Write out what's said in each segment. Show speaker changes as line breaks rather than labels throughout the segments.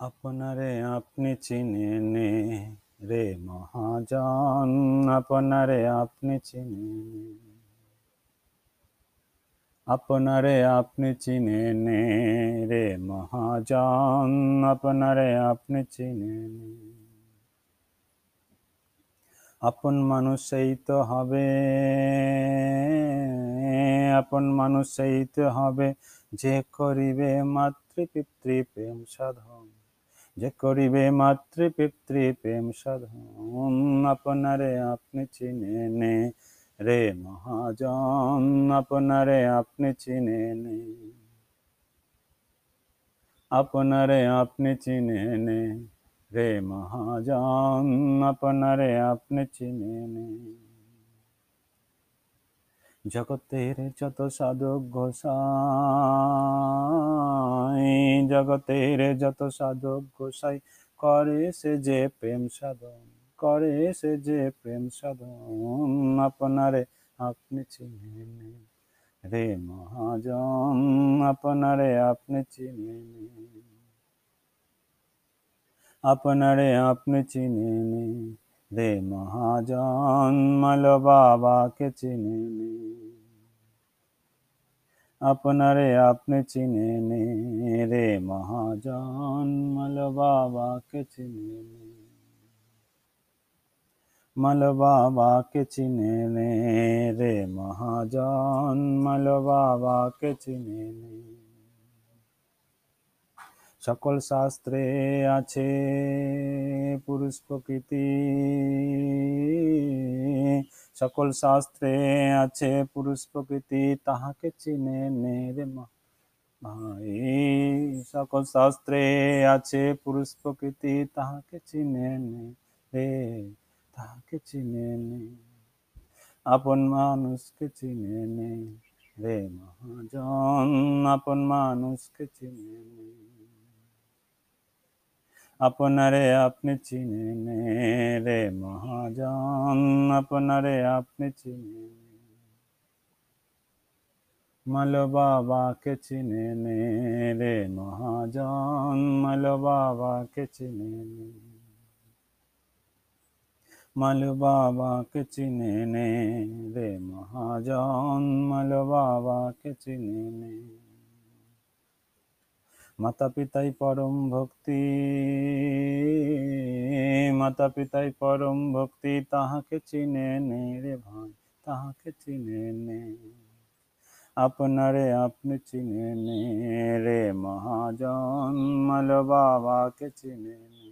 আপনারে আপনি চিনে নে রে মহাজন, আপনারে আপনি চিনে নে আপনারে আপনি চিনে নে রে মহাজন, আপনারে আপনি চিনে নে আপন মানুষ সেই তো হবে, আপন মানুষ সেই তো হবে, যে করিবে মাতৃপিতৃ প্রেম সাধন। যে করিবে মাতৃ পিতৃ প্রেম সাধন, আপনারে আপনি চিনে নে রে মহাজন, আপনারে আপনি চিনে নে আপনারে আপনি চিনে নে রে মহাজন, আপনারে আপনি চিনে নে জগতের যত সাধক গোসাই, জগতের যত সাধক গোসাই, করে সে যে প্রেম সাধন, করে সে যে প্রেম সাধন, আপনারে আপনি চিনে নে রে মহাজন, আপনারে আপনি চিনে নে আপনারে আপনি চিনে নে রে মহাজন মাল বাবাকে চিনে নে আপনারে আপনি চিনে নে রে মহাজন মাল বাবাকে চিনে নে মাল বাবাকে চিনে নে রে মহাজন মাল বাবাকে চিনে নে সকল শাস্ত্রে আছে পুরুষ প্রকৃতি। সকল শাস্ত্রে আছে পুরুষ প্রকৃতি, তাহাকে চিনে নে রে ভাই সকল শাস্ত্রে আছে পুরুষ প্রকৃতি, তাহাকে চিনে নে রে তাহাকে চিনে নে আপন মানুষকে চিনে নে রে মহাজন, আপন মানুষকে চিনে নে আপনারে আপনি চিনে রে মহাজন, আপনারে আপনি চিনে মাল বাবাকে চিনে নে রে মহাজন, মাল বাবাকে চিনে নে মাল বাবাকে চিনে নে রে মহাজন, মাল বাবাকে চিনে নে। মাতা পিতাই পরম ভক্তি মাতা পিতাই পরম ভক্তি তাহাকে চিনে নে রে ভাই তাহাকে চিনে নে আপনারে আপনি চিনে নে রে মহাজন মাল বাবাকে চিনে নে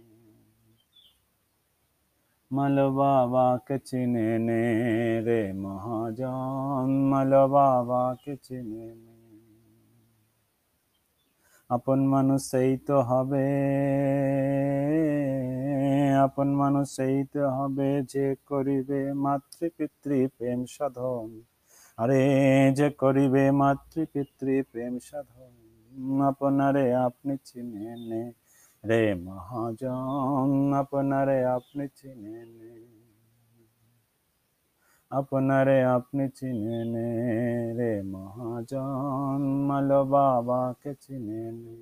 মাল বাবাকে চিনে নে রে মহাজন মাল বাবাকে চিনে নে আপন মানুষ সেই তো হবে, আপন মানুষ সেই তো হবে যে করিবে মাতৃপিতৃ প্রেম সাধন। আরে, যে করিবে মাতৃপিতৃ প্রেম সাধন, আপনারে আপনি চিনে নে রে মহাজন, আপনারে আপনি চিনে নে আপনারে আপনি চিনে নে রে মহাজন মাল বাবাকে চিনে নে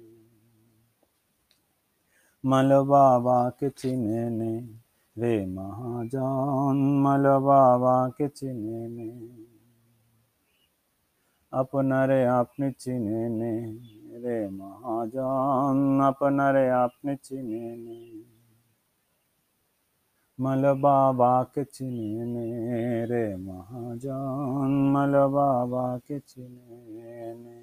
মাল বাবাকে চিনে নে রে মহাজন মাল বাবাকে চিনে নে আপনারে আপনি চিনে নে রে মহাজন আপনারে আপনি চিনে নে মাল বাবাকে চিনে নে রে মহাজন মাল বাবাকে চিনে নে